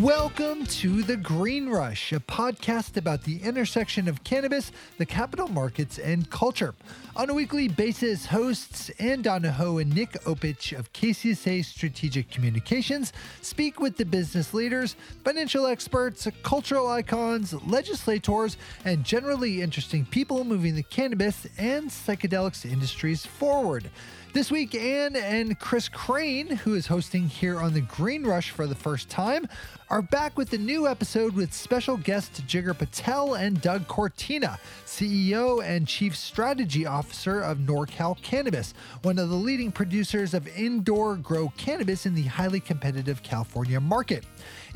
Welcome to The Green Rush, a podcast about the intersection of cannabis, the capital markets, and culture. On a weekly basis, hosts Ann Donahoe and Nick Opich of KCSA Strategic Communications speak with the business leaders, financial experts, cultural icons, legislators, and generally interesting people moving the cannabis and psychedelics industries forward. This week, Ann and Chris Crane, who is hosting here on the Green Rush for the first time, are back with a new episode with special guests Jigar Patel and Doug Cortina, CEO and Chief Strategy Officer of NorCal Cannabis, one of the leading producers of indoor grow cannabis in the highly competitive California market.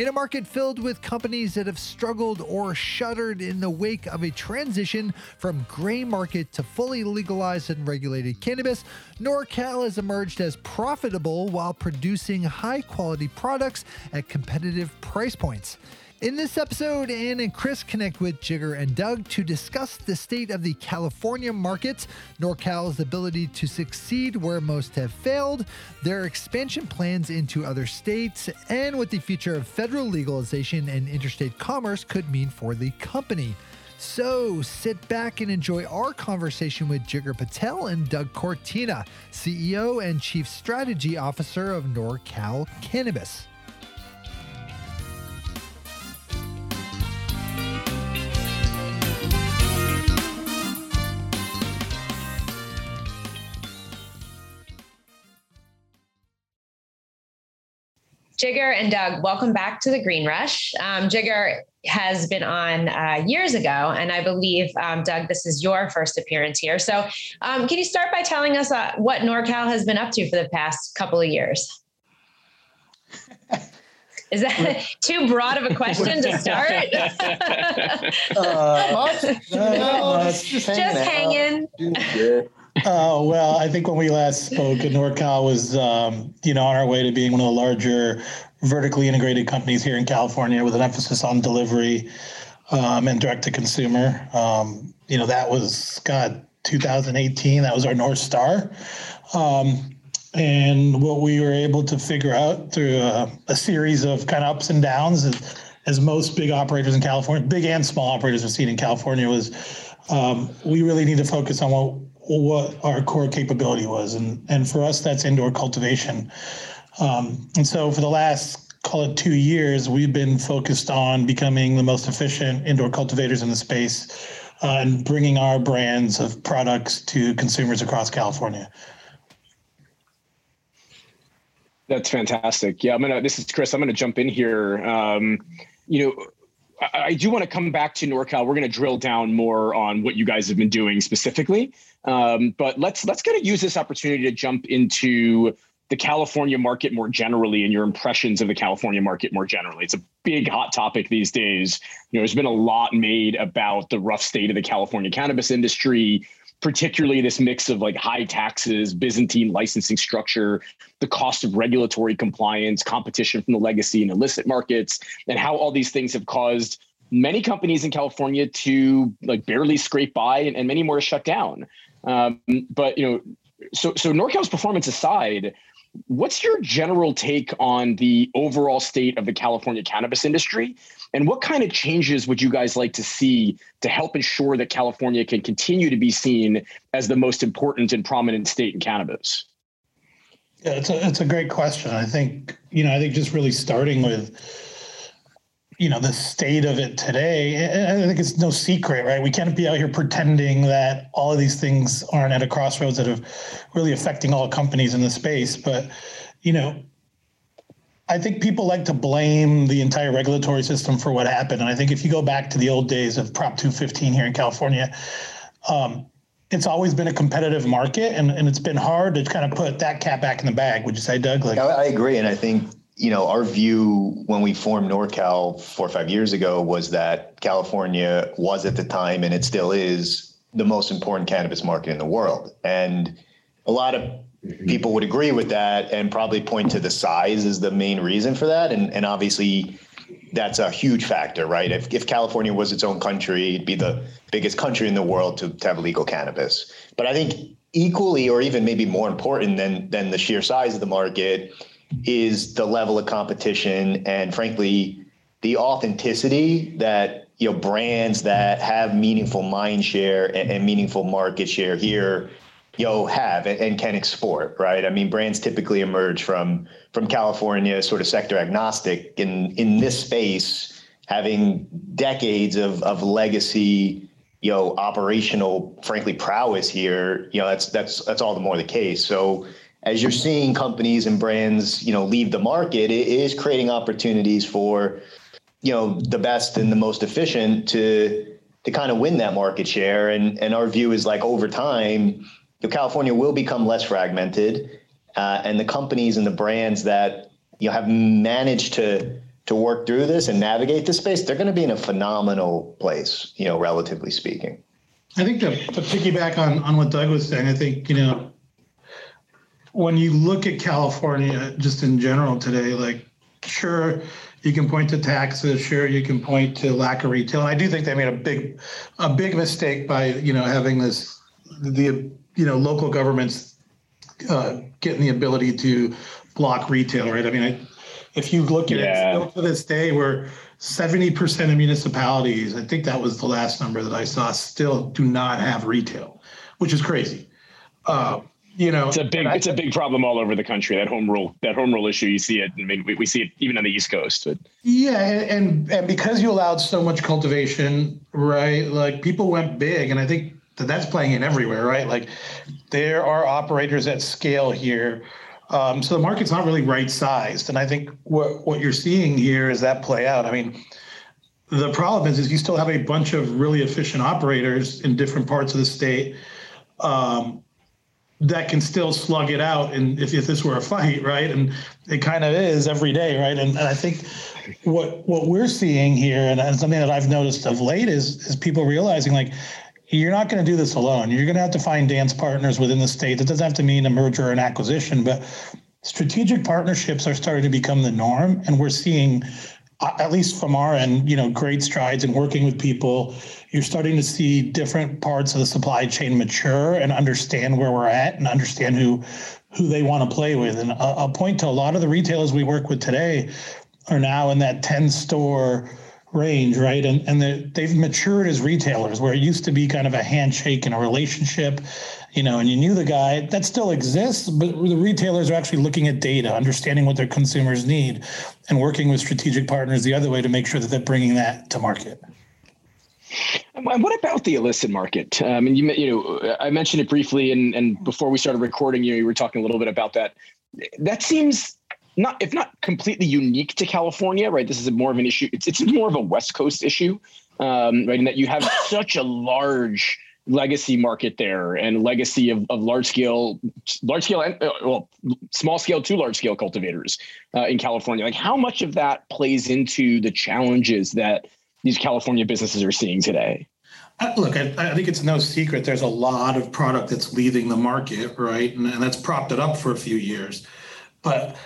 In a market filled with companies that have struggled or shuttered in the wake of a transition from gray market to fully legalized and regulated cannabis, NorCal has emerged as profitable while producing high quality products at competitive price points. In this episode, Ann and Chris connect with Jigar and Doug to discuss the state of the California markets, NorCal's ability to succeed where most have failed, their expansion plans into other states, and what the future of federal legalization and interstate commerce could mean for the company. So sit back and enjoy our conversation with Jigar Patel and Doug Cortina, CEO and Chief Strategy Officer of NorCal Cannabis. Jigar and Doug, welcome back to the Green Rush. Um, Jigar has been on uh, years ago, and I believe, um, Doug, this is your first appearance here. So, um, can you start by telling us uh, what NorCal has been up to for the past couple of years? Is that too broad of a question to start? uh, no, just, just hanging. Uh, well, I think when we last spoke, NorCal was, um, you know, on our way to being one of the larger vertically integrated companies here in California with an emphasis on delivery um, and direct to consumer. Um, you know, that was, God, 2018. That was our North Star. Um, and what we were able to figure out through a, a series of kind of ups and downs, as, as most big operators in California, big and small operators have seen in California, was um, we really need to focus on what what our core capability was. And, and for us, that's indoor cultivation. Um, and so for the last, call it two years, we've been focused on becoming the most efficient indoor cultivators in the space uh, and bringing our brands of products to consumers across California. That's fantastic. Yeah, I'm gonna. This is Chris. I'm gonna jump in here. Um, you know, I, do want to come back to NorCal. We're going to drill down more on what you guys have been doing specifically. Um, but let's let's kind of use this opportunity to jump into the California market more generally and your impressions of the California market more generally. It's a big hot topic these days. You know, there's been a lot made about the rough state of the California cannabis industry, particularly this mix of like high taxes, Byzantine licensing structure, the cost of regulatory compliance, competition from the legacy and illicit markets, and how all these things have caused many companies in California to like barely scrape by and, and many more shut down. Um, but you know, so so NorCal's performance aside, what's your general take on the overall state of the California cannabis industry and what kind of changes would you guys like to see to help ensure that California can continue to be seen as the most important and prominent state in cannabis? Yeah, it's a, it's a great question. I think, you know, I think just really starting with, you know, the state of it today, I think it's no secret, right? We can't be out here pretending that all of these things aren't at a crossroads that are really affecting all companies in the space. But, you know, I think people like to blame the entire regulatory system for what happened. And I think if you go back to the old days of Prop 215 here in California, um, it's always been a competitive market and, and it's been hard to kind of put that cat back in the bag. Would you say, Doug? Like, I agree. And I think, you know, our view when we formed NorCal four or five years ago was that California was at the time, and it still is, the most important cannabis market in the world. And a lot of Mm-hmm. people would agree with that and probably point to the size as the main reason for that. And, and obviously, that's a huge factor, right? If, if California was its own country, it'd be the biggest country in the world to, to have legal cannabis. But I think equally, or even maybe more important than than the sheer size of the market, is the level of competition and, frankly, the authenticity that you know brands that have meaningful mind share and, and meaningful market share here you know have and, and, can export right? I mean brands typically emerge from from california sort of sector agnostic in in this space having decades of of legacy you know operational frankly prowess here you know that's that's that's all the more the case. So as you're seeing companies and brands you know leave the market it is creating opportunities for you know the best and the most efficient to to kind of win that market share. And and our view is like over time California will become less fragmented uh, and the companies and the brands that you know have managed to to work through this and navigate this space they're going to be in a phenomenal place you know relatively speaking. I think to, to piggyback on on what Doug was saying I think you know when you look at California just in general today like sure you can point to taxes, sure. You can point to lack of retail. And I do think they made a big, a big mistake by you know having this, the you know local governments uh, getting the ability to block retail. Right. I mean, I, if you look at yeah. it, still to this day, we're 70% of municipalities. I think that was the last number that I saw. Still do not have retail, which is crazy. Uh, you know, it's a big it's a big problem all over the country. That home rule that home rule issue, you see it. I mean, we, we see it even on the East Coast. But. Yeah, and and because you allowed so much cultivation, right? Like people went big, and I think that that's playing in everywhere, right? Like there are operators at scale here. Um, so the market's not really right sized, and I think what what you're seeing here is that play out. I mean, the problem is is you still have a bunch of really efficient operators in different parts of the state. Um, that can still slug it out and if, if this were a fight right? And it kind of is every day right? And, and i think what what we're seeing here and, and something that i've noticed of late is is people realizing like you're not going to do this alone. You're going to have to find dance partners within the state. That doesn't have to mean a merger or an acquisition but strategic partnerships are starting to become the norm and we're seeing uh, at least from our end, you know, great strides in working with people. You're starting to see different parts of the supply chain mature and understand where we're at and understand who who they want to play with. And I'll, point to a lot of the retailers we work with today are now in that 10 store range, right? And and they've matured as retailers, where it used to be kind of a handshake and a relationship, you know, and you knew the guy. That still exists, but the retailers are actually looking at data, understanding what their consumers need, and working with strategic partners the other way to make sure that they're bringing that to market. And what about the illicit market? Um, and you, you know, I mentioned it briefly, and and before we started recording, you know, you were talking a little bit about that. That seems not if not completely unique to California, right? This is more of an issue. It's it's more of a West Coast issue, um, right? In that you have such a large legacy market there and legacy of, of large scale, large scale, and uh, well, small scale to large scale cultivators uh, in California. Like, how much of that plays into the challenges that these California businesses are seeing today? Uh, look, I, I, think it's no secret there's a lot of product that's leaving the market, right? And, and that's propped it up for a few years. But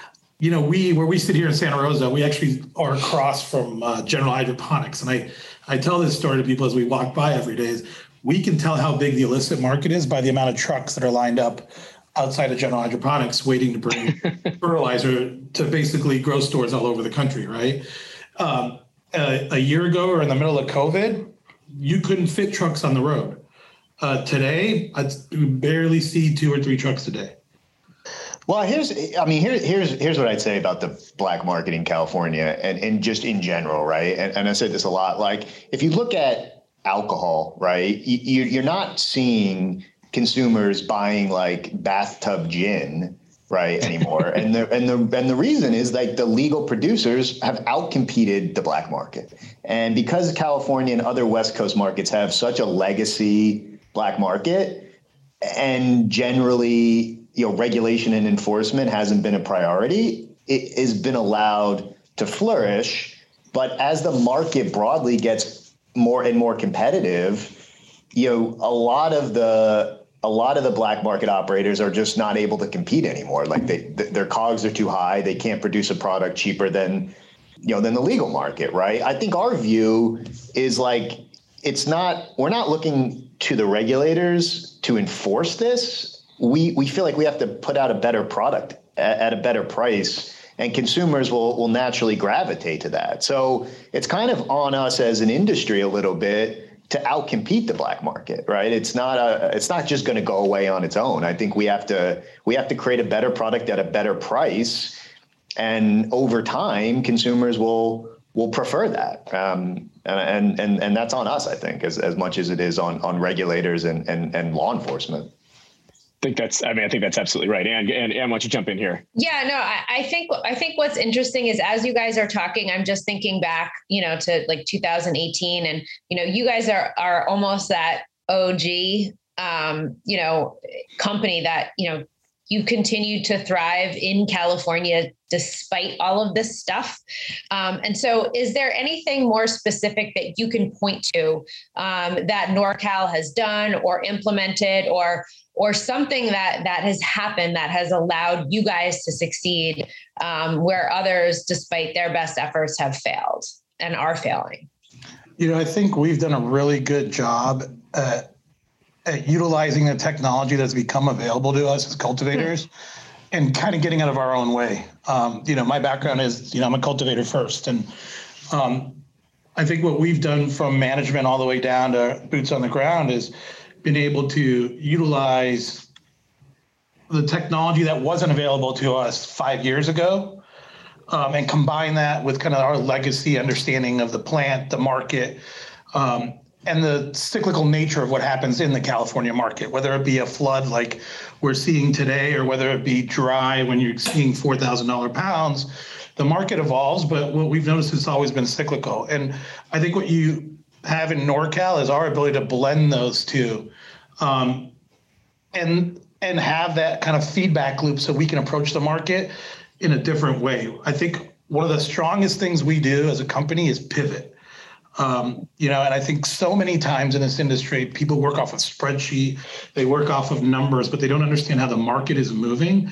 you know, we where we sit here in Santa Rosa, we actually are across from uh, General Hydroponics, and I I tell this story to people as we walk by every day. Is we can tell how big the illicit market is by the amount of trucks that are lined up outside of General Hydroponics waiting to bring fertilizer to basically grow stores all over the country, right? Um, a, a, year ago or in the middle of COVID, you couldn't fit trucks on the road. Uh, today, I barely see two or three trucks a day. Well, here's I mean here, here's here's what I'd say about the black market in California and, and just in general, right? And, and I said this a lot. Like if you look at alcohol, right, you, you're not seeing consumers buying like bathtub gin right anymore and the and the and the reason is like the legal producers have outcompeted the black market and because california and other west coast markets have such a legacy black market and generally you know regulation and enforcement hasn't been a priority, it has been allowed to flourish. But as the market broadly gets more and more competitive, you know, a lot of the a lot of the black market operators are just not able to compete anymore. Like they, their cogs are too high. They can't produce a product cheaper than, you know, than the legal market, right? I think our view is like it's not. We're not looking to the regulators to enforce this we we feel like we have to put out a better product at, at a better price and consumers will will naturally gravitate to that. So it's kind of on us as an industry a little bit to outcompete the black market, right? It's not a it's not just going to go away on its own. I think we have to we have to create a better product at a better price, and over time, consumers will will prefer that. Um, and and and that's on us, I think, as as much as it is on on regulators and and and law enforcement think that's i mean i think that's absolutely right and and, and why don't you jump in here yeah no I, I, think i think what's interesting is as you guys are talking i'm just thinking back you know to like 2018 and you know you guys are are almost that og um you know company that you know you continue to thrive in California despite all of this stuff. Um, and so, is there anything more specific that you can point to um, that NorCal has done or implemented, or or something that that has happened that has allowed you guys to succeed um, where others, despite their best efforts, have failed and are failing? You know, I think we've done a really good job at at utilizing the technology that's become available to us as cultivators mm-hmm. and kind of getting out of our own way. Um, you know, my background is, you know, I'm a cultivator first. And um, I think what we've done from management all the way down to boots on the ground is been able to utilize the technology that wasn't available to us five years ago um, and combine that with kind of our legacy understanding of the plant, the market, um, and the cyclical nature of what happens in the California market, whether it be a flood like we're seeing today, or whether it be dry when you're seeing four thousand dollar pounds, the market evolves. But what we've noticed it's always been cyclical, and I think what you have in NorCal is our ability to blend those two, um, and and have that kind of feedback loop so we can approach the market in a different way. I think one of the strongest things we do as a company is pivot um, you know, and I think so many times in this industry, people work off a spreadsheet, they work off of numbers, but they don't understand how the market is moving.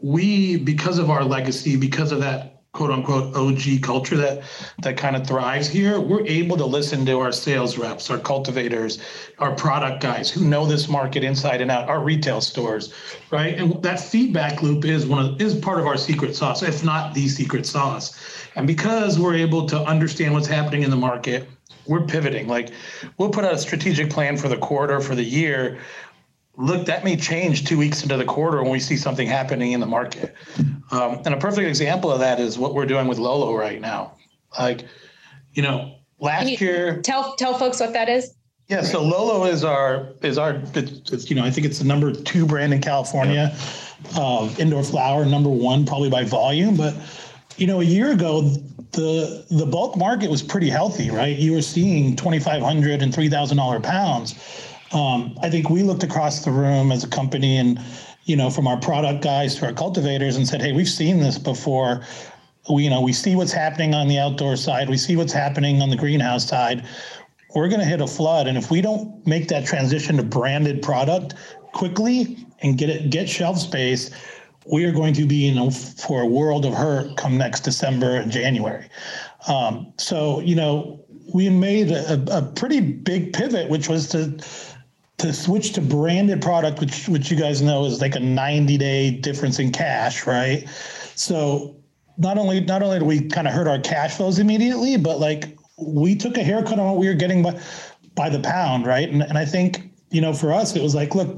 We, because of our legacy, because of that quote unquote OG culture that that kind of thrives here, we're able to listen to our sales reps, our cultivators, our product guys who know this market inside and out, our retail stores, right? And that feedback loop is one of is part of our secret sauce, if not the secret sauce. And because we're able to understand what's happening in the market, we're pivoting. Like we'll put out a strategic plan for the quarter, for the year. Look, that may change two weeks into the quarter when we see something happening in the market. Um, and a perfect example of that is what we're doing with Lolo right now. Like, you know, last you year. Tell tell folks what that is. Yeah, so Lolo is our is our it's, it's, you know I think it's the number two brand in California, uh, indoor flower number one probably by volume, but you know, a year ago, the the bulk market was pretty healthy, right? You were seeing twenty five hundred and three thousand dollar pounds. Um, I think we looked across the room as a company, and you know, from our product guys to our cultivators, and said, "Hey, we've seen this before. We, you know, we see what's happening on the outdoor side. We see what's happening on the greenhouse side. We're going to hit a flood, and if we don't make that transition to branded product quickly and get it get shelf space." we are going to be in a, for a world of hurt come next December and January. Um, so, you know, we made a, a, pretty big pivot, which was to to switch to branded product, which which you guys know is like a 90 day difference in cash, right? So not only not only do we kind of hurt our cash flows immediately, but like we took a haircut on what we were getting by by the pound, right? And and I think you know for us it was like, look,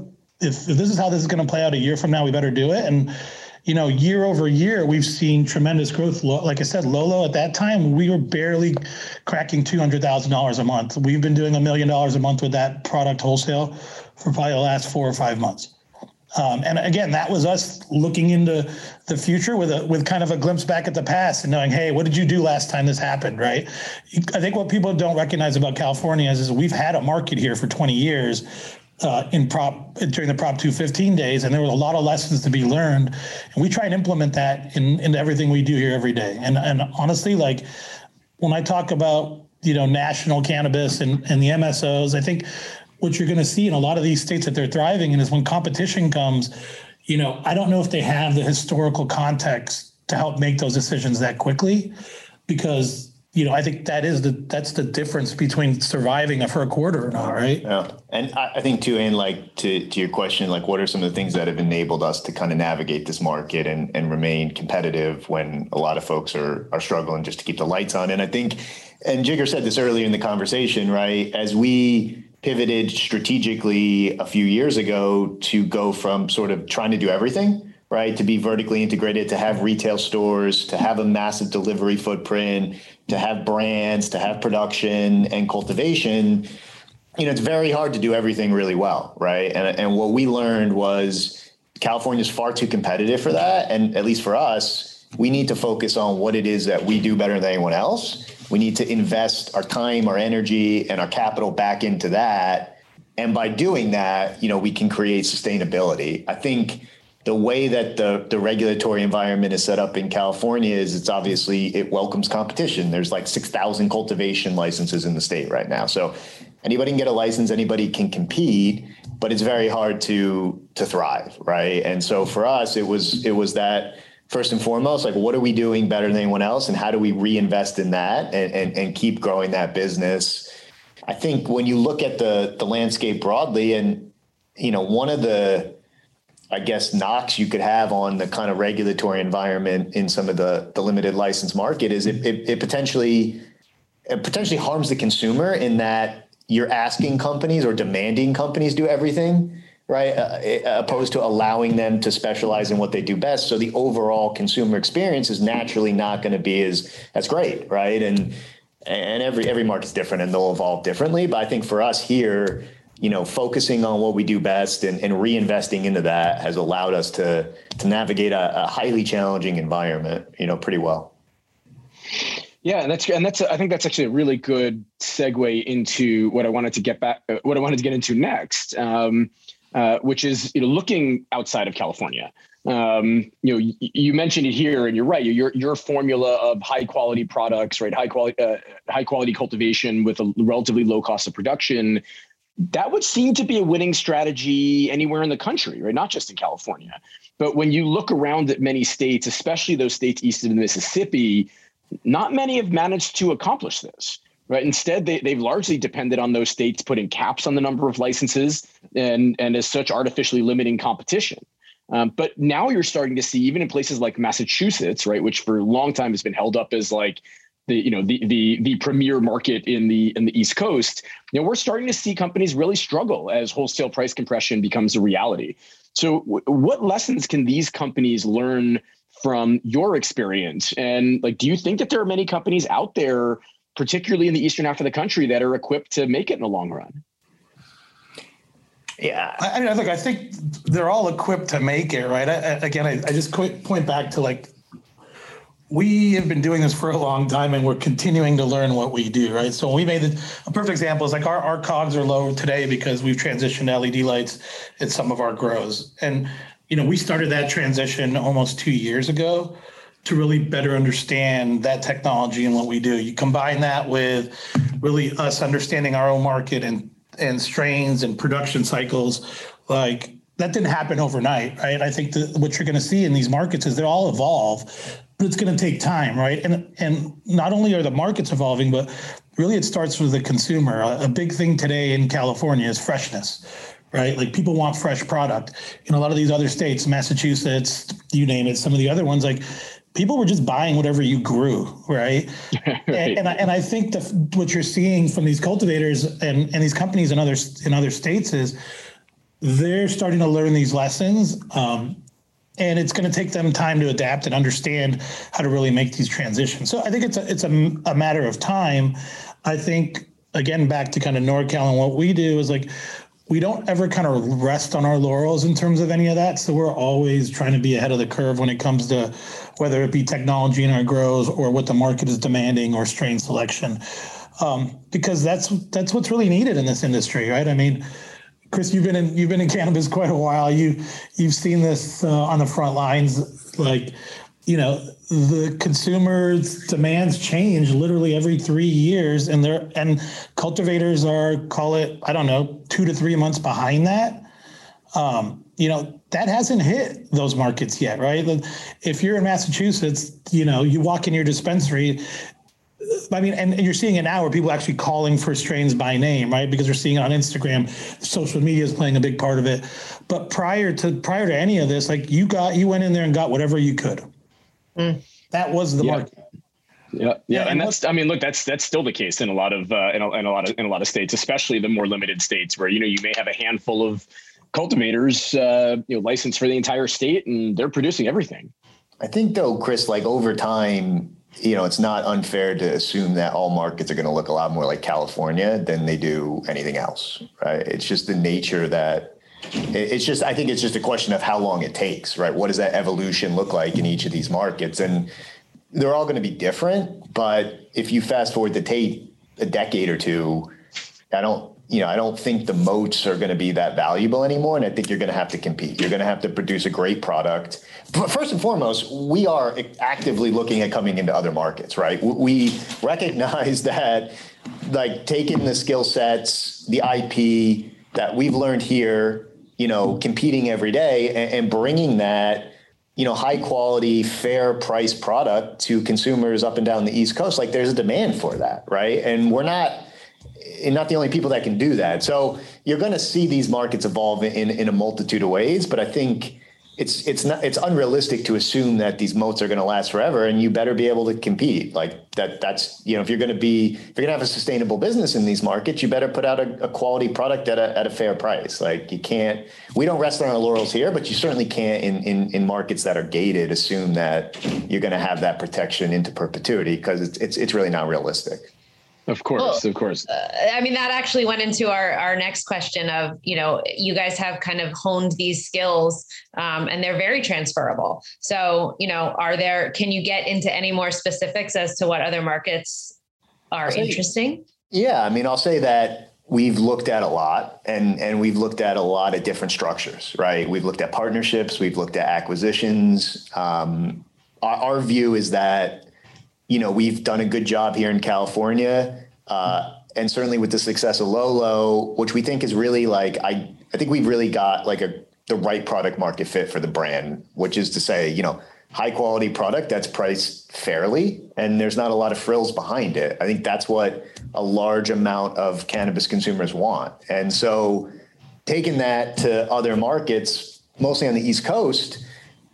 if, if this is how this is going to play out a year from now, we better do it. And you know, year over year, we've seen tremendous growth. Like I said, Lolo at that time, we were barely cracking two hundred thousand dollars a month. We've been doing a million dollars a month with that product wholesale for probably the last four or five months. Um, and again, that was us looking into the future with a with kind of a glimpse back at the past and knowing, hey, what did you do last time this happened, right? I think what people don't recognize about California is, is we've had a market here for 20 years uh, in prop during the prop 215 days and there were a lot of lessons to be learned. And we try and implement that in in everything we do here every day. And and honestly like when i talk about you know national cannabis and and the msos i think what you're going to see in a lot of these states that they're thriving in is when competition comes you know i don't know if they have the historical context to help make those decisions that quickly because you know, I think that is the that's the difference between surviving for a quarter or not, right? Yeah, and I, I think too, and like to to your question, like what are some of the things that have enabled us to kind of navigate this market and and remain competitive when a lot of folks are are struggling just to keep the lights on? And I think, and Jigar said this earlier in the conversation, right? As we pivoted strategically a few years ago to go from sort of trying to do everything right? To be vertically integrated, to have retail stores, to have a massive delivery footprint, to have brands, to have production and cultivation. You know, it's very hard to do everything really well, right? And, and what we learned was California is far too competitive for that. And at least for us, we need to focus on what it is that we do better than anyone else. We need to invest our time, our energy, and our capital back into that. And by doing that, you know, we can create sustainability. I think the way that the, the regulatory environment is set up in California is it's obviously it welcomes competition. There's like 6,000 cultivation licenses in the state right now. So anybody can get a license, anybody can compete, but it's very hard to to thrive, right? And so for us it was it was that first and foremost, like what are we doing better than anyone else and how do we reinvest in that and and, and keep growing that business? I think when you look at the the landscape broadly and you know, one of the I guess knocks you could have on the kind of regulatory environment in some of the the limited license market is it, it, it potentially it potentially harms the consumer in that you're asking companies or demanding companies do everything right uh, uh opposed to allowing them to specialize in what they do best. So the overall consumer experience is naturally not going to be as as great right? And and every every market's different and they'll evolve differently. But i think for us here you know, focusing on what we do best and, and reinvesting into that has allowed us to to navigate a, a highly challenging environment, you know, pretty well. Yeah, and that's and that's I think that's actually a really good segue into what I wanted to get back, what I wanted to get into next, um, uh, which is you know looking outside of California. Um, you know, y- you mentioned it here, and you're right. Your your formula of high quality products, right? High quality uh, high quality cultivation with a relatively low cost of production that would seem to be a winning strategy anywhere in the country, right? Not just in California. But when you look around at many states, especially those states east of the Mississippi, not many have managed to accomplish this. Right. Instead, they, they've largely depended on those states putting caps on the number of licenses and, and as such, artificially limiting competition. Um, but now you're starting to see, even in places like Massachusetts, right, which for a long time has been held up as like the you know the the the premier market in the in the East Coast, you know, we're starting to see companies really struggle as wholesale price compression becomes a reality. So, w- what lessons can these companies learn from your experience? And like, do you think that there are many companies out there, particularly in the eastern half of the country, that are equipped to make it in the long run? Yeah, I, I mean, look, I think they're all equipped to make it, right? I, again, I, I just point back to like we have been doing this for a long time and we're continuing to learn what we do, right? So we made it, a perfect example is like our, our cogs are low today because we've transitioned LED lights at some of our grows. And, you know, we started that transition almost two years ago to really better understand that technology and what we do. You combine that with really us understanding our own market and and strains and production cycles, like that didn't happen overnight, right? I think what you're going to see in these markets is they all evolve it's going to take time, right? And and not only are the markets evolving, but really it starts with the consumer. A, a big thing today in California is freshness, right? Like people want fresh product. In a lot of these other states, Massachusetts, you name it, some of the other ones, like people were just buying whatever you grew, right? right. And, and I, and I think that what you're seeing from these cultivators and, and these companies in other in other states is they're starting to learn these lessons. Um, and it's going to take them time to adapt and understand how to really make these transitions. So I think it's a, it's a, a matter of time. I think again back to kind of NorCal and what we do is like we don't ever kind of rest on our laurels in terms of any of that. So we're always trying to be ahead of the curve when it comes to whether it be technology in our grows or what the market is demanding or strain selection, um, because that's that's what's really needed in this industry, right? I mean Chris, you've been in you've been in cannabis quite a while. You you've seen this uh, on the front lines. Like, you know, the consumer's demands change literally every three years, and they're and cultivators are call it I don't know two to three months behind that. Um, you know that hasn't hit those markets yet, right? If you're in Massachusetts, you know you walk in your dispensary I mean, and, and you're seeing it now where people are actually calling for strains by name, right? Because they're seeing it on Instagram. Social media is playing a big part of it. But prior to prior to any of this, like you got you went in there and got whatever you could. Mm. That was the yeah. market. Yeah, yeah, yeah and that's I mean, look, that's that's still the case in a lot of uh, in, a, in a lot of in a lot of states, especially the more limited states where you know you may have a handful of cultivators, uh, you know, licensed for the entire state, and they're producing everything. I think though, Chris, like over time, you know, it's not unfair to assume that all markets are going to look a lot more like California than they do anything else, right? It's just the nature that it's just I think it's just a question of how long it takes, right? What does that evolution look like in each of these markets? And they're all going to be different, but if you fast forward the tape a decade or two, I don't you know, I don't think the moats are going to be that valuable anymore. And I think you're going to have to compete. You're going to have to produce a great product. But first and foremost, we are actively looking at coming into other markets, right? We recognize that, like, taking the skill sets, the IP that we've learned here, you know, competing every day and, bringing that, you know, high quality, fair price product to consumers up and down the East Coast. Like, there's a demand for that, right? And we're not and not the only people that can do that. So you're going to see these markets evolve in, in a multitude of ways, but I think it's it's not it's unrealistic to assume that these moats are going to last forever and you better be able to compete. Like that that's you know if you're going to be if you're going to have a sustainable business in these markets you better put out a, a, quality product at a, at a fair price. Like you can't we don't rest on our laurels here but you certainly can't in in, in markets that are gated assume that you're going to have that protection into perpetuity because it's, it's it's really not realistic of course, well, of course. Uh, I mean, that actually went into our our next question of you know you guys have kind of honed these skills, um, and they're very transferable. So you know, are there? Can you get into any more specifics as to what other markets are say, interesting? Yeah, I mean, I'll say that we've looked at a lot, and and we've looked at a lot of different structures. Right, we've looked at partnerships, we've looked at acquisitions. Um, our, our view is that you know, we've done a good job here in California. Uh, and certainly with the success of Lolo, which we think is really like, I, I think we've really got like a, the right product market fit for the brand, which is to say, you know, high quality product that's priced fairly and there's not a lot of frills behind it. I think that's what a large amount of cannabis consumers want. And so taking that to other markets, mostly on the East Coast,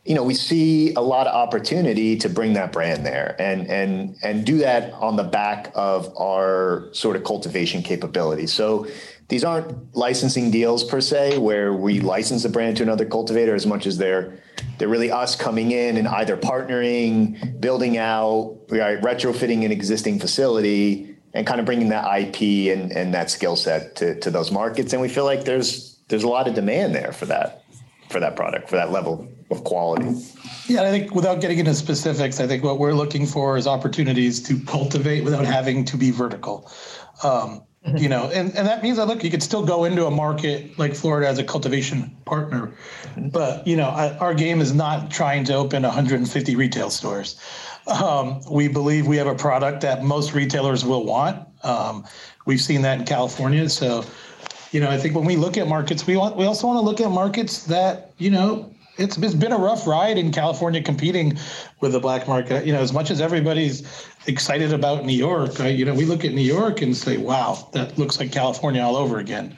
you know, we see a lot of opportunity to bring that brand there and and and do that on the back of our sort of cultivation capabilities. So these aren't licensing deals per se where we license the brand to another cultivator as much as they're they're really us coming in and either partnering, building out, right, retrofitting an existing facility and kind of bringing that IP and, and that skill set to, to those markets. And we feel like there's there's a lot of demand there for that for that product, for that level of quality. Yeah, I think without getting into specifics, I think what we're looking for is opportunities to cultivate without having to be vertical. Um, mm-hmm. you know, and, and that means that look, you could still go into a market like Florida as a cultivation partner, but you know, I, our game is not trying to open 150 retail stores. Um, we believe we have a product that most retailers will want. Um, we've seen that in California, so you know, I think when we look at markets, we want we also want to look at markets that you know it's, it's been a rough ride in California competing with the black market. You know, as much as everybody's excited about New York, you know, we look at New York and say, wow, that looks like California all over again.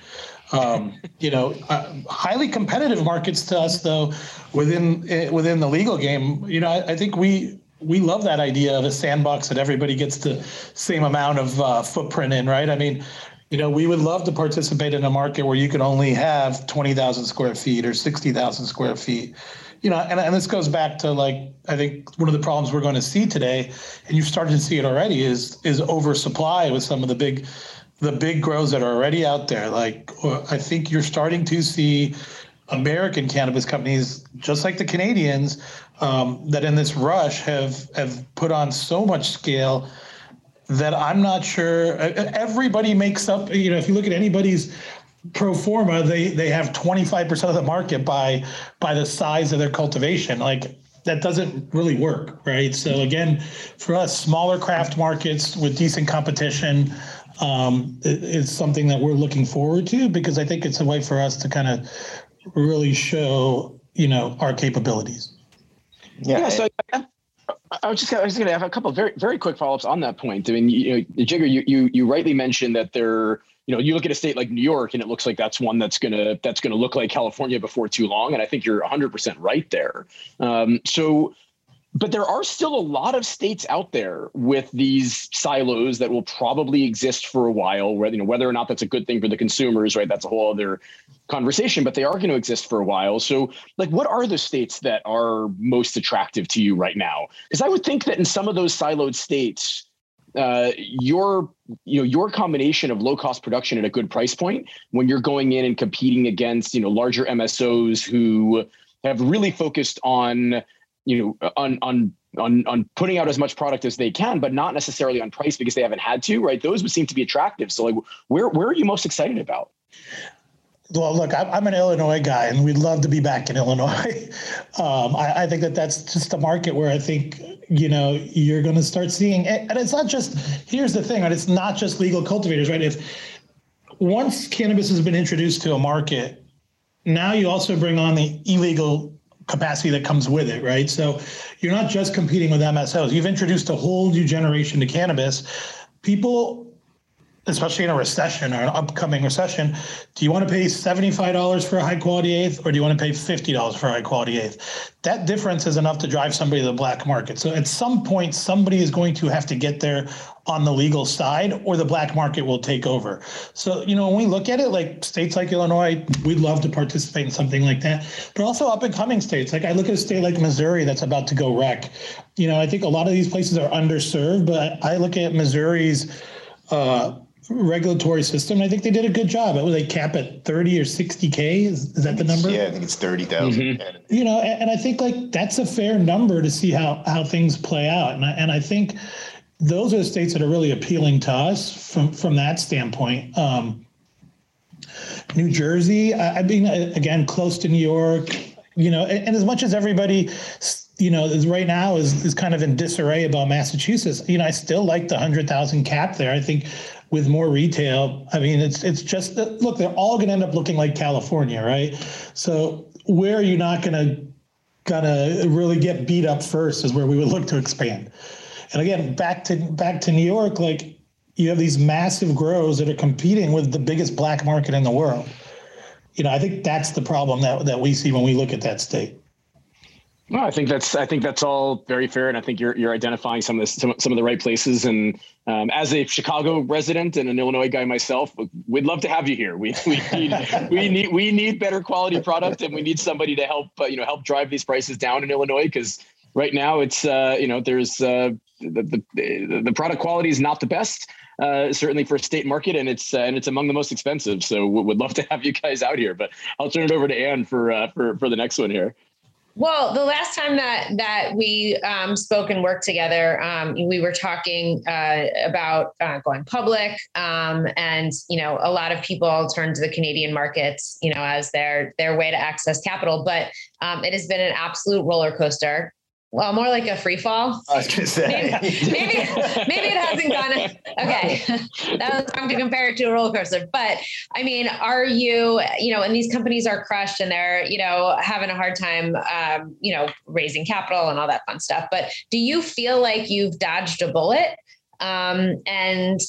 Um, you know, uh, highly competitive markets to us, though, within uh, within the legal game. You know, I, I, think we we love that idea of a sandbox that everybody gets the same amount of uh, footprint in, right? I mean, you know, we would love to participate in a market where you can only have 20,000 square feet or 60,000 square feet. You know, and, and this goes back to like I think one of the problems we're going to see today, and you've started to see it already, is is oversupply with some of the big the big grows that are already out there. Like I think you're starting to see American cannabis companies, just like the Canadians, um, that in this rush have have put on so much scale that I'm not sure. Everybody makes up. You know, if you look at anybody's pro forma, they they have 25% of the market by by the size of their cultivation. Like that doesn't really work, right? So again, for us, smaller craft markets with decent competition um, is something that we're looking forward to because I think it's a way for us to kind of really show, you know, our capabilities. Yeah. yeah so I was just I was going to have a couple very very quick follow ups on that point. I mean, you know, Jigar, you you you rightly mentioned that there. You know, you look at a state like New York, and it looks like that's one that's gonna that's gonna look like California before too long. And I think you're 100 percent right there. Um, so but there are still a lot of states out there with these silos that will probably exist for a while whether you know whether or not that's a good thing for the consumers right that's a whole other conversation but they are going to exist for a while. So like what are the states that are most attractive to you right now? Because i would think that in some of those siloed states uh, your you know your combination of low cost production at a good price point when you're going in and competing against you know larger msos who have really focused on you know on on on on putting out as much product as they can, but not necessarily on price because they haven't had to, right? Those would seem to be attractive. So like where where are you most excited about? Well, look, I'm an Illinois guy, and we'd love to be back in Illinois. Um, I, I, think that that's just a market where I think you know you're going to start seeing, and it's not just. Here's the thing, right? It's not just legal cultivators, right? If once cannabis has been introduced to a market, now you also bring on the illegal capacity that comes with it, right? So you're not just competing with MSOs. You've introduced a whole new generation to cannabis. People especially in a recession or an upcoming recession, do you want to pay $75 for a high quality eighth or do you want to pay $50 for a high quality eighth? That difference is enough to drive somebody to the black market. So at some point, somebody is going to have to get there on the legal side or the black market will take over. So, you know, when we look at it, like states like Illinois, we'd love to participate in something like that, but also up and coming states. Like I look at a state like Missouri that's about to go rec. You know, I think a lot of these places are underserved, but I look at Missouri's, uh, regulatory system. I think they did a good job. It was they cap at 30 or 60K. Is, is that the number? Yeah, I think it's 30,000. Mm-hmm. You know, and, and, I think like that's a fair number to see how, how things play out. And I, and I think those are the states that are really appealing to us from, from that standpoint. Um, New Jersey, I, I mean, again, close to New York, you know, and, and as much as everybody you know, is right now is is kind of in disarray about Massachusetts. You know, I still like the hundred thousand cap there. I think with more retail. I mean, it's it's just look, they're all going to end up looking like California, right? So where are you not going to gonna really get beat up first is where we would look to expand. And again, back to back to New York, like you have these massive grows that are competing with the biggest black market in the world. You know, I think that's the problem that that we see when we look at that state. Well, I think that's I think that's all very fair, and I think you're you're identifying some of the some, some of the right places. And um, as a Chicago resident and an Illinois guy myself, we'd love to have you here. We we need we need we need better quality product, and we need somebody to help uh, you know help drive these prices down in Illinois because right now it's uh, you know there's uh, the, the the product quality is not the best. Uh, certainly for a state market, and it's uh, and it's among the most expensive. So we would love to have you guys out here. But I'll turn it over to Ann for uh, for for the next one here. Well, the last time that that we um, spoke and worked together, um, we were talking uh, about uh, going public, um, and you know, a lot of people turn to the Canadian markets, you know, as their their way to access capital. But um, it has been an absolute roller coaster. Well, more like a free fall. I was to say. Maybe, maybe, maybe, it hasn't gone. Okay. that was wrong to compare it to a roller coaster. But I mean, are you, you know, and these companies are crushed and they're, you know, having a hard time, um, you know, raising capital and all that fun stuff. But do you feel like you've dodged a bullet? Um, and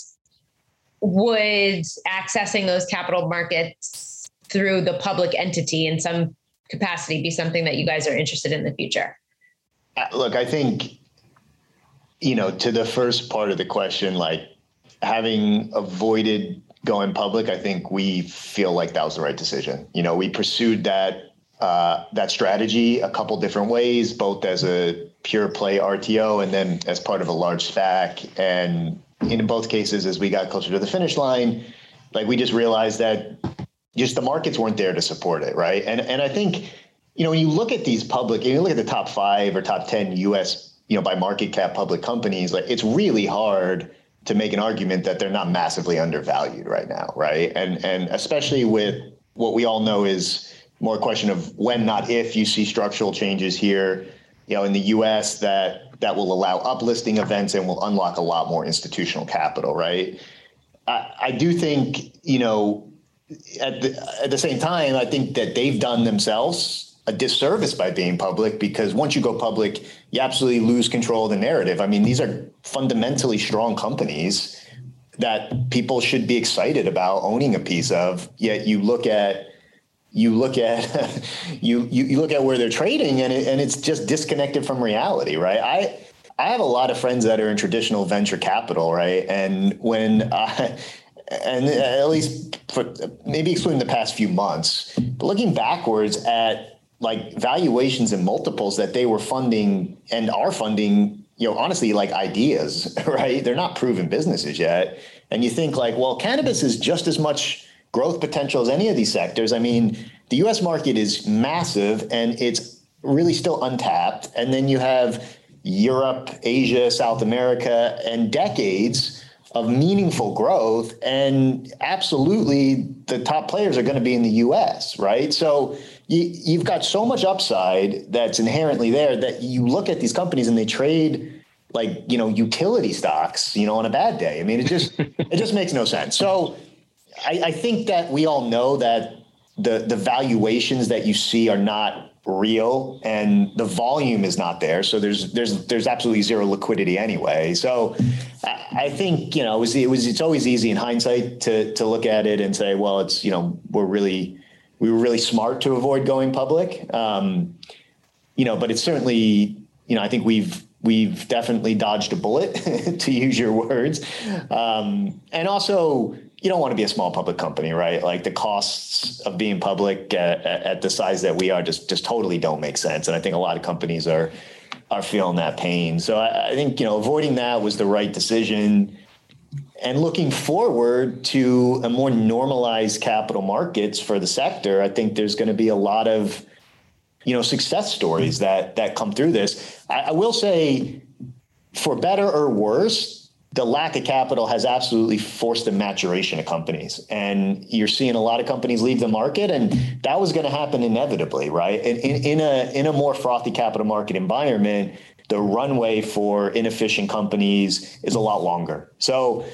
would accessing those capital markets through the public entity in some capacity be something that you guys are interested in the future? Look, I think, you know, to the first part of the question, like having avoided going public, I think we feel like that was the right decision. You know, we pursued that uh, that strategy a couple different ways, both as a pure play RTO and then as part of a large SPAC. And in both cases, as we got closer to the finish line, like we just realized that just the markets weren't there to support it, right? And and I think you know, when you look at these public, you look at the top five or top 10 US, you know, by market cap public companies, like it's really hard to make an argument that they're not massively undervalued right now, right? And and especially with what we all know is more a question of when, not if, you see structural changes here, you know, in the U.S. that that will allow uplisting events and will unlock a lot more institutional capital, right? I, I do think, you know, at the at the same time, I think that they've done themselves a disservice by being public because once you go public, you absolutely lose control of the narrative. I mean, these are fundamentally strong companies that people should be excited about owning a piece of. Yet you look at you look at you, you you look at where they're trading and it, and it's just disconnected from reality, right? I I have a lot of friends that are in traditional venture capital, right? And when I and at least for maybe excluding the past few months, but looking backwards at like valuations and multiples that they were funding and are funding, you know, honestly, like ideas, right? They're not proven businesses yet. And you think like, well, cannabis is just as much growth potential as any of these sectors. I mean, the US market is massive and it's really still untapped. And then you have Europe, Asia, South America, and decades of meaningful growth. And absolutely, the top players are going to be in the US, right? So you, you've got so much upside that's inherently there that you look at these companies and they trade like you know utility stocks you know on a bad day. I mean it just it just makes no sense. So I, I think that we all know that the the valuations that you see are not real and the volume is not there. So there's there's there's absolutely zero liquidity anyway. So i think you know it was it was it's always easy in hindsight to to look at it and say well it's you know we're really we were really smart to avoid going public um you know but it's certainly you know i think we've we've definitely dodged a bullet to use your words um and also you don't want to be a small public company, right? Like the costs of being public at, at, the size that we are just just totally don't make sense. And I think a lot of companies are are feeling that pain. So I, I think you know avoiding that was the right decision. And looking forward to a more normalized capital markets for the sector, I think there's going to be a lot of you know success stories that that come through this. I, I will say, for better or worse, the lack of capital has absolutely forced the maturation of companies. And you're seeing a lot of companies leave the market, and that was going to happen inevitably, right? In, in, in, a, in a more frothy capital market environment, the runway for inefficient companies is a lot longer. So,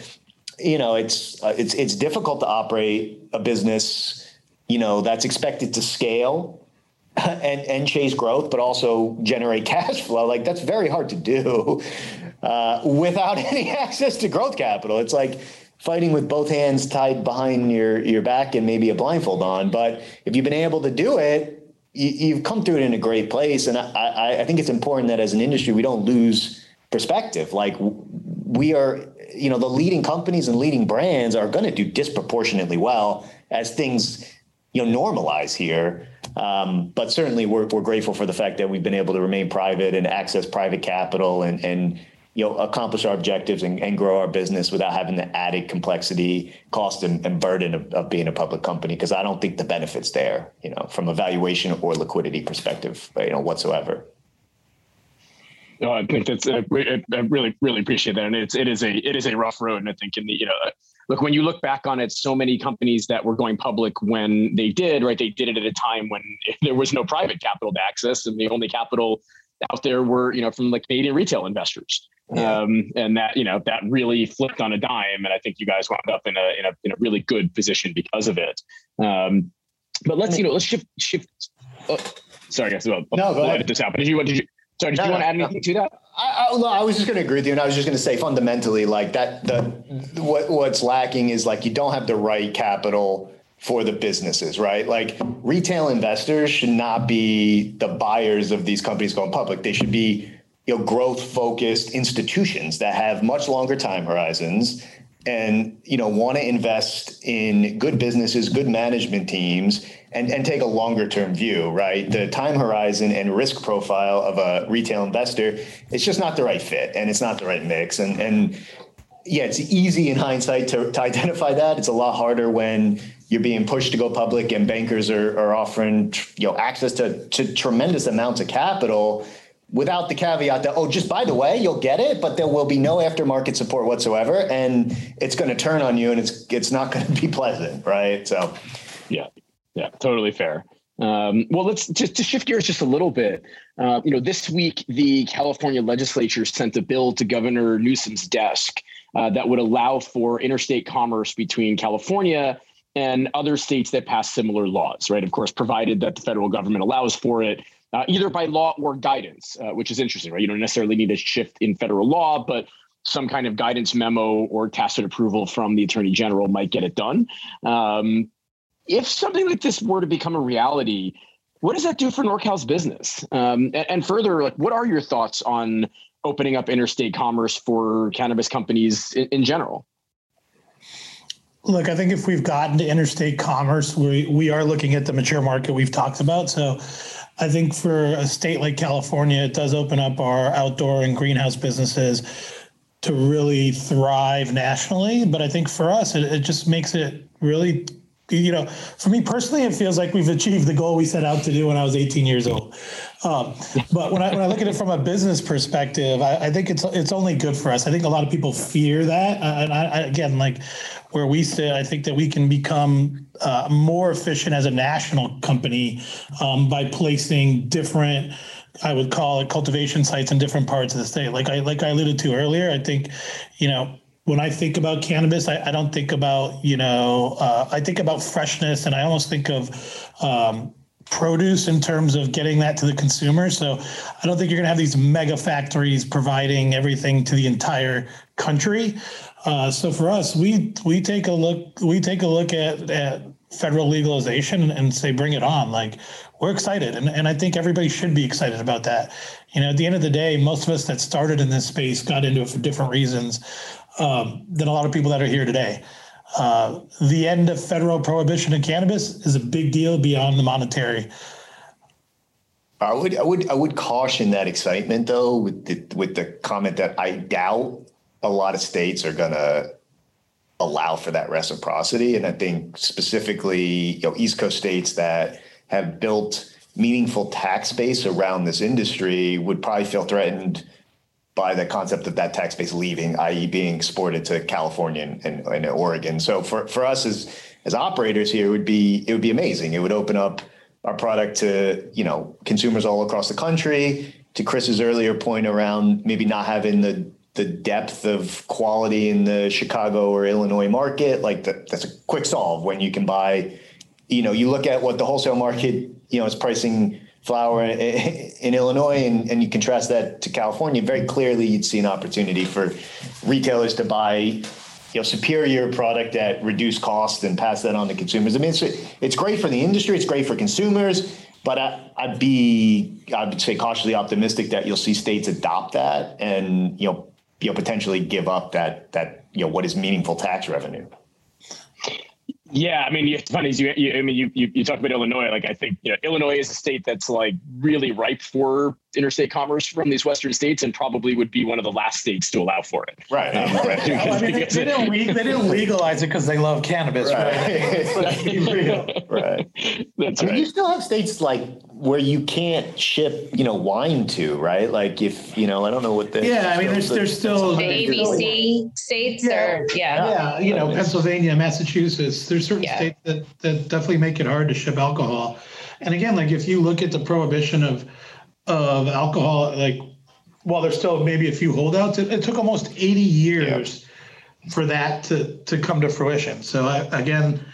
you know, it's, uh, it's, it's difficult to operate a business, you know, that's expected to scale and, and chase growth, but also generate cash flow. Like that's very hard to do uh, without any access to growth capital. It's like fighting with both hands tied behind your your back and maybe a blindfold on. But if you've been able to do it, you, have come through it in a great place. And I, I, think it's important that as an industry we don't lose perspective. Like we are, you know, the leading companies and leading brands are going to do disproportionately well as things you know normalize here. Um, but certainly, we're, we're grateful for the fact that we've been able to remain private and access private capital and and you know accomplish our objectives and, and grow our business without having the added complexity cost and, and burden of, of, being a public company because i don't think the benefits there you know from a valuation or liquidity perspective you know whatsoever. No, I think that's I, I really really appreciate that, and it's it is a it is a rough road, and I think in the you know look when you look back on it, so many companies that were going public when they did right, they did it at a time when there was no private capital to access, and the only capital out there were you know from like Canadian retail investors. Yeah. Um, and that you know that really flipped on a dime, and I think you guys wound up in a in a in a really good position because of it. Um, but let's you know let's shift shift. Oh, sorry, guys. Well, no, go ahead. this out. But did you did you sorry did no, you want to add anything no. to that? I, I, no, I was just going to agree with you, and I was just going to say fundamentally, like that the what what's lacking is like you don't have the right capital for the businesses, right? Like retail investors should not be the buyers of these companies going public. They should be you know, growth focused institutions that have much longer time horizons and you know want to invest in good businesses good management teams and, and take a longer term view right the time horizon and risk profile of a retail investor it's just not the right fit and it's not the right mix and and yeah it's easy in hindsight to, to identify that it's a lot harder when you're being pushed to go public and bankers are, are offering you know access to, to tremendous amounts of capital without the caveat that oh just by the way you'll get it but there will be no aftermarket support whatsoever. And it's going to turn on you and it's it's not going to be pleasant right? So. Yeah. Yeah. Totally fair. Um, well let's just to shift gears just a little bit uh, you know this week the california legislature sent a bill to governor newsom's desk uh, that would allow for interstate commerce between california and other states that pass similar laws, right? Of course, provided that the federal government allows for it, uh, either by law or guidance, uh, which is interesting, right? You don't necessarily need a shift in federal law, but some kind of guidance memo or tacit approval from the attorney general might get it done. Um, if something like this were to become a reality, what does that do for NorCal's business? Um, and, and, further, like, what are your thoughts on opening up interstate commerce for cannabis companies in, in general? Look, I think if we've gotten to interstate commerce, we we are looking at the mature market we've talked about. So, I think for a state like California, it does open up our outdoor and greenhouse businesses to really thrive nationally. But I think for us, it, it just makes it really you know, for me personally, it feels like we've achieved the goal we set out to do when I was 18 years old. Um, but when I when I look at it from a business perspective, I, I, think it's it's only good for us. I think a lot of people fear that, and I, I, again, like where we sit, I think that we can become uh, more efficient as a national company um, by placing different. I would call it cultivation sites in different parts of the state. Like I like I alluded to earlier, I think, you know, when I think about cannabis, I, I don't think about, you know, uh, I think about freshness and I almost think of um, produce in terms of getting that to the consumer. So I don't think you're going to have these mega factories providing everything to the entire country. Uh, so for us, we we take a look we take a look at, at federal legalization and say bring it on. Like we're excited, and and I think everybody should be excited about that. You know, at the end of the day, most of us that started in this space got into it for different reasons um, than a lot of people that are here today. Uh, the end of federal prohibition of cannabis is a big deal beyond the monetary. I would I would I would caution that excitement though with the with the comment that I doubt a lot of states are gonna allow for that reciprocity. And I think specifically, you know, East Coast states that have built meaningful tax base around this industry would probably feel threatened by the concept of that tax base leaving, i.e., being exported to California and, and, and, Oregon. So for, for us as as operators here, it would be it would be amazing. It would open up our product to you know consumers all across the country. To Chris's earlier point around maybe not having the the depth of quality in the Chicago or Illinois market, like the, that's a quick solve when you can buy. You know, you look at what the wholesale market you know is pricing flower in Illinois and, and you contrast that to California, very clearly you'd see an opportunity for retailers to buy you know superior product at reduced cost and pass that on to consumers. I mean, it's it's great for the industry, it's great for consumers, but I, would be I'd say cautiously optimistic that you'll see states adopt that and you know you know potentially give up that that you know what is meaningful tax revenue. Yeah, I mean, it's funny. You, you, I mean, you, you you talk about Illinois. Like, I think you know, Illinois is a state that's like really ripe for interstate commerce from these western states, and probably would be one of the last states to allow for it. Right. Um, right. I mean, they, they, didn't le- they, didn't legalize it because they love cannabis, right? Right. right. That's I mean, right. You still have states like where you can't ship, you know, wine to, right? Like if you know, I don't know what the yeah. I mean, there's there's still the ABC states, yeah. or yeah, yeah. You know, Pennsylvania, Massachusetts there's certain yeah. states that, that definitely make it hard to ship alcohol. And again, like if you look at the prohibition of of alcohol, like while there's still maybe a few holdouts, it, it took almost 80 years yeah. for that to to come to fruition. So I, again,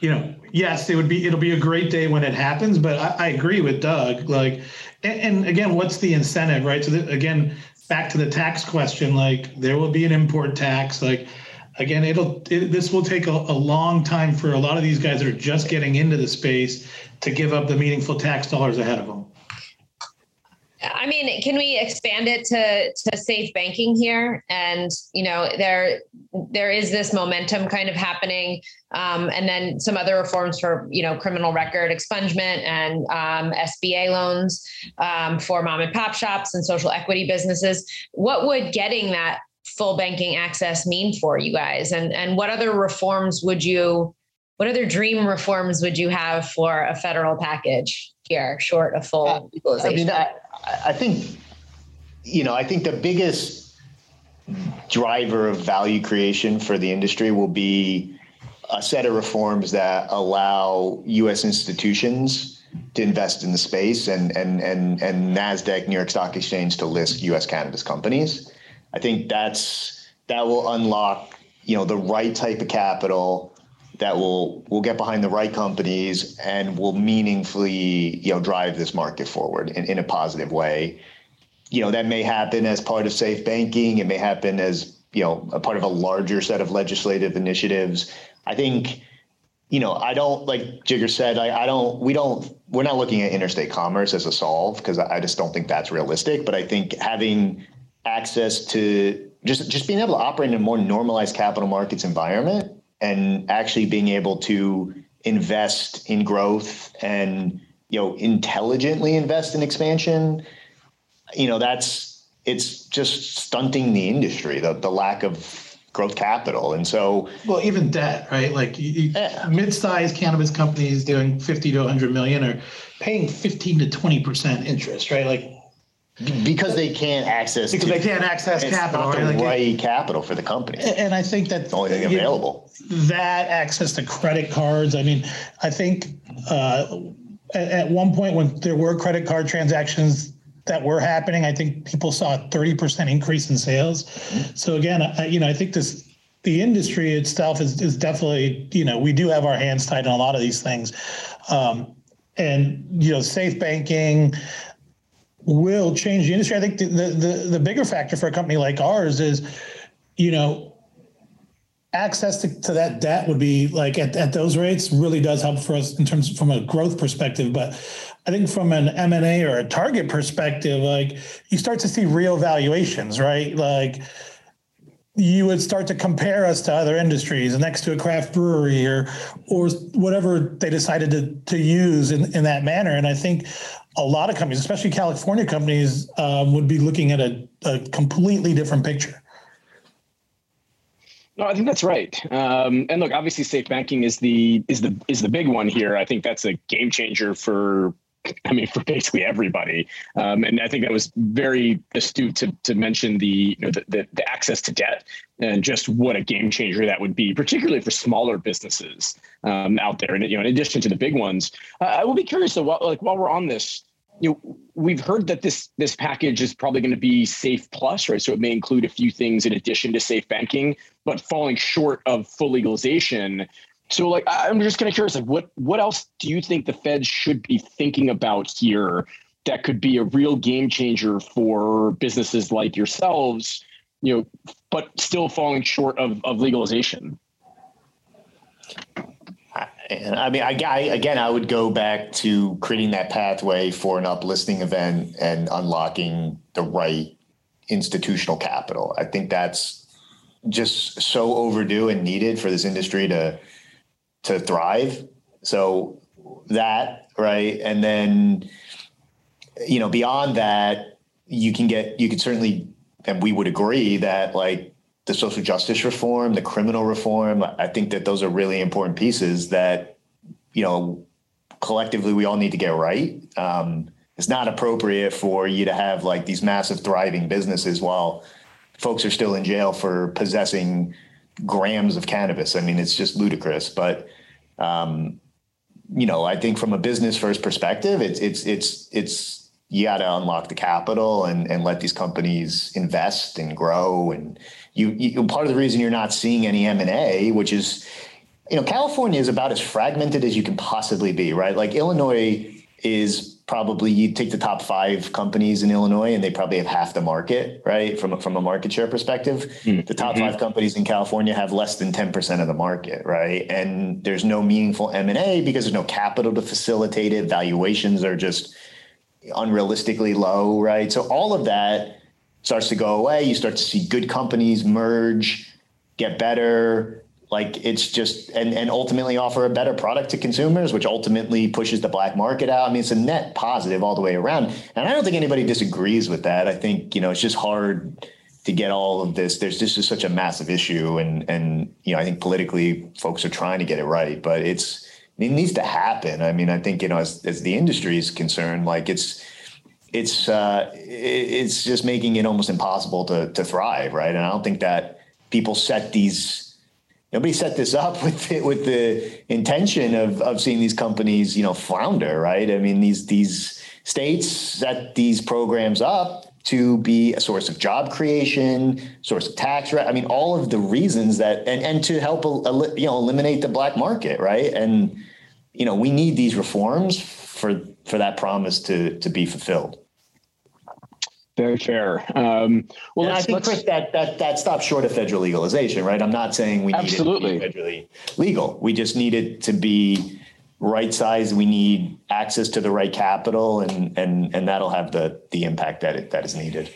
you know, yes, it would be it'll be a great day when it happens, but I, I agree with Doug. Like, and, and, again, what's the incentive, right? So again, back to the tax question, like there will be an import tax, like again, it'll it, this will take a, a, long time for a lot of these guys that are just getting into the space to give up the meaningful tax dollars ahead of them. I mean, can we expand it to to safe banking here? And you know, there there is this momentum kind of happening, um, and then some other reforms for you know criminal record expungement and um, SBA loans um, for mom and pop shops and social equity businesses. What would getting that full banking access mean for you guys? And and what other reforms would you what other dream reforms would you have for a federal package here, short of full uh, legalization? I mean, I, I think you know, I think the biggest driver of value creation for the industry will be a set of reforms that allow U.S. institutions to invest in the space and and and and Nasdaq, New York Stock Exchange to list U.S. cannabis companies. I think that's that will unlock you know the right type of capital that will will get behind the right companies and will meaningfully you know drive this market forward in, in a positive way. You know that may happen as part of safe banking. It may happen as you know a part of a larger set of legislative initiatives. I think you know i don't like Jigar said i, I don't we don't we're not looking at interstate commerce as a solve because I just don't think that's realistic. But i think having access to just just being able to operate in a more normalized capital markets environment and actually being able to invest in growth and you know intelligently invest in expansion you know that's it's just stunting the industry the, the lack of growth capital. And so well even debt right? Like you, yeah. mid-sized cannabis companies doing 50 to 100 million are paying 15 to 20 percent interest right? Like because they can't access because to, they can't access capital not the right, right capital for the company. And i think that's the only thing available. know, that access to credit cards i mean i think uh, at, at one point when there were credit card transactions that were happening i think people saw a 30% increase in sales. Mm-hmm. so again I, you know i think this the industry itself is, is definitely you know we do have our hands tied on a lot of these things. Um, and you know safe banking will change the industry. I think the, the, the bigger factor for a company like ours is, you know, access to, to that debt would be like at, at those rates really does help for us in terms from a growth perspective. But I think from an M&A or a target perspective, like you start to see real valuations, right? Like you would start to compare us to other industries next to a craft brewery or or whatever they decided to, to use in, in that manner. And I think a lot of companies, especially California companies, um, would be looking at a, a, completely different picture. No, I think that's right. Um, and look, obviously, safe banking is the is the is the big one here. I think that's a game changer for I mean, for basically everybody. Um, and I think that was very astute to, to mention the, you know, the, the, the, access to debt and just what a game changer that would be, particularly for smaller businesses um, out there. And, you know, in addition to the big ones, uh, I will be curious though, while, like while we're on this, you know, we've heard that this this package is probably going to be Safe Plus, right? So it may include a few things in addition to safe banking, but falling short of full legalization. So, like, I'm just kind of curious, like, what what else do you think the Feds should be thinking about here that could be a real game changer for businesses like yourselves, you know, but still falling short of of legalization? And I mean, I, I, again, I would go back to creating that pathway for an uplisting event and unlocking the right institutional capital. I think that's just so overdue and needed for this industry to to thrive. So that right, and then you know beyond that, you can get you can certainly, and we would agree that like the social justice reform, the criminal reform, I think that those are really important pieces that you know collectively we all need to get right. Um, it's not appropriate for you to have like these massive thriving businesses while folks are still in jail for possessing grams of cannabis. I mean, it's just ludicrous. But um, you know, I think from a business first perspective, it's it's it's it's you got to unlock the capital and and let these companies invest and grow. And you, you part of the reason you're not seeing any M and A, which is you know, California is about as fragmented as you can possibly be, right? Like Illinois is probably you take the top five companies in Illinois and they probably have half the market, right? From a, from a market share perspective, mm-hmm. the top five companies in California have less than 10% of the market, right? And there's no meaningful M&A because there's no capital to facilitate it. Valuations are just unrealistically low, right? So all of that starts to go away. You start to see good companies merge, get better, like it's just and and ultimately offer a better product to consumers which ultimately pushes the black market out. I mean it's a net positive all the way around. And i don't think anybody disagrees with that. I think you know it's just hard to get all of this. There's just such a massive issue and and you know i think politically folks are trying to get it right but it's it needs to happen. I mean i think you know as, as the industry is concerned like it's it's uh it's just making it almost impossible to to thrive right? And i don't think that people set these nobody set this up with the, with the intention of of seeing these companies, you know, flounder, right? I mean, these these states set these programs up to be a source of job creation, source of tax. I mean, all of the reasons that, and, and to help, you know, eliminate the black market, right? And, you know, we need these reforms for, for that promise to, to be fulfilled. Very fair. Um, well, I think Chris, that that that stops short of federal legalization, right? I'm not saying we need it to be federally legal. We just need it to be right size. We need access to the right capital, and and and that'll have the the impact that it that is needed.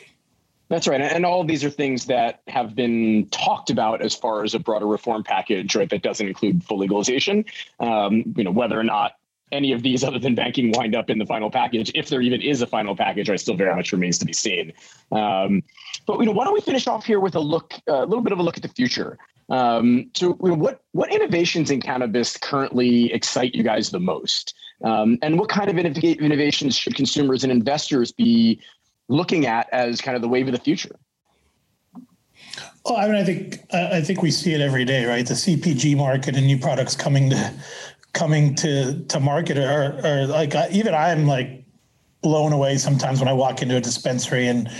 That's right, and all of these are things that have been talked about as far as a broader reform package, right? That doesn't include full legalization. Um, you know, whether or not any of these other than banking wind up in the final package, if there even is a final package, I still very much remains to be seen. Um, but you know, why don't we finish off here with a look, a little bit of a look at the future. Um, so, you know, what what innovations in cannabis currently excite you guys the most, um, and what kind of innovations should consumers and investors be looking at as kind of the wave of the future? Well, I mean, I think I think we see it every day, right? The CPG market and new products coming to coming to to market or, are like even I'm like blown away sometimes when I walk into a dispensary and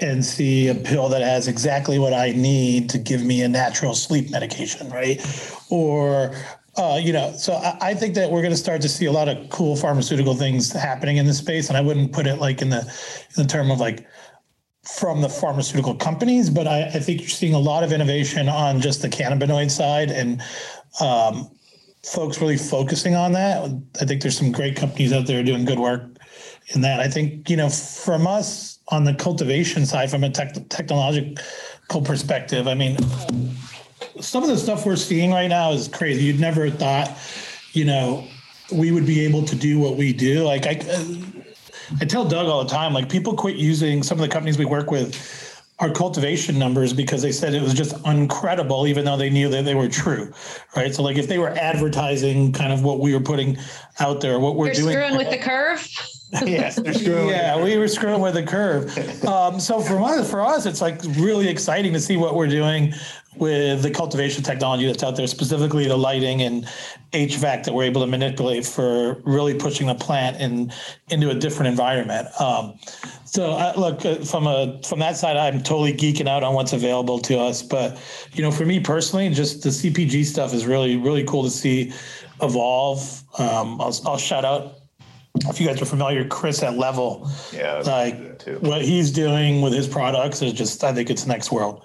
and see a pill that has exactly what I need to give me a natural sleep medication, right? Or uh, you know, so I, I think that we're going to start to see a lot of cool pharmaceutical things happening in this space, and I wouldn't put it like in the in the term of like from the pharmaceutical companies, but I, I think you're seeing a lot of innovation on just the cannabinoid side and um, folks really focusing on that. I think there's some great companies out there doing good work in that. I think, you know, from us on the cultivation side, from a tech, technological perspective, I mean, some of the stuff we're seeing right now is crazy. You'd never thought, you know, we would be able to do what we do. Like I, I tell Doug all the time, like people quit using some of the companies we work with our cultivation numbers because they said it was just uncredible, even though they knew that they were true, right? So, like if they were advertising kind of what we were putting out there, what we're You're doing, screwing with the curve. yes, they're screwing. Yeah, we were screwing with the curve. Um, so for us, for us, it's like really exciting to see what we're doing with the cultivation technology that's out there, specifically the lighting and HVAC that we're able to manipulate for really pushing the plant in into a different environment. Um, so I, look uh, from a from that side, I'm totally geeking out on what's available to us. But you know, for me personally, just the CPG stuff is really really cool to see evolve. Um, I'll, I'll shout out if you guys are familiar, Chris at Level. Yeah, like what he's doing with his products is just I think it's next world.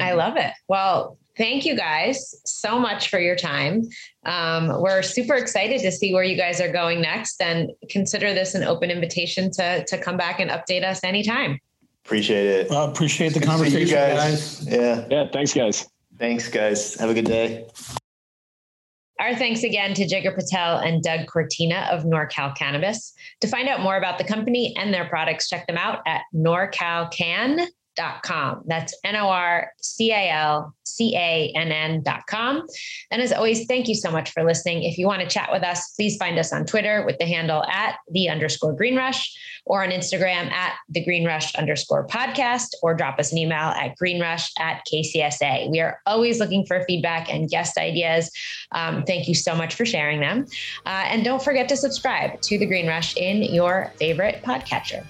I love it. Well, thank you guys so much for your time. Um, we're super excited to see where you guys are going next and consider this an open invitation to, to come back and update us anytime. Appreciate it. Well, appreciate the conversation, guys. guys. Yeah. Yeah. Thanks, guys. Thanks, guys. Have a good day. Our thanks again to Jigar Patel and Doug Cortina of NorCal Cannabis. To find out more about the company and their products, check them out at norcalcann.com norcalcann.com. That's N O R C A L C A N N.com. And as always, thank you so much for listening. If you want to chat with us, please find us on Twitter with the handle at the underscore green rush or on Instagram at the green rush underscore podcast or drop us an email at greenrush at KCSA. We are always looking for feedback and guest ideas. Um, thank you so much for sharing them. Uh, and don't forget to subscribe to the Green Rush in your favorite podcatcher.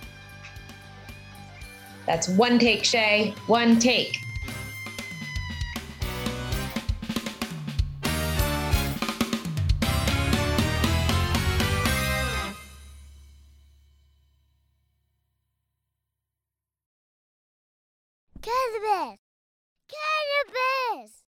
That's one take, Shay. One take.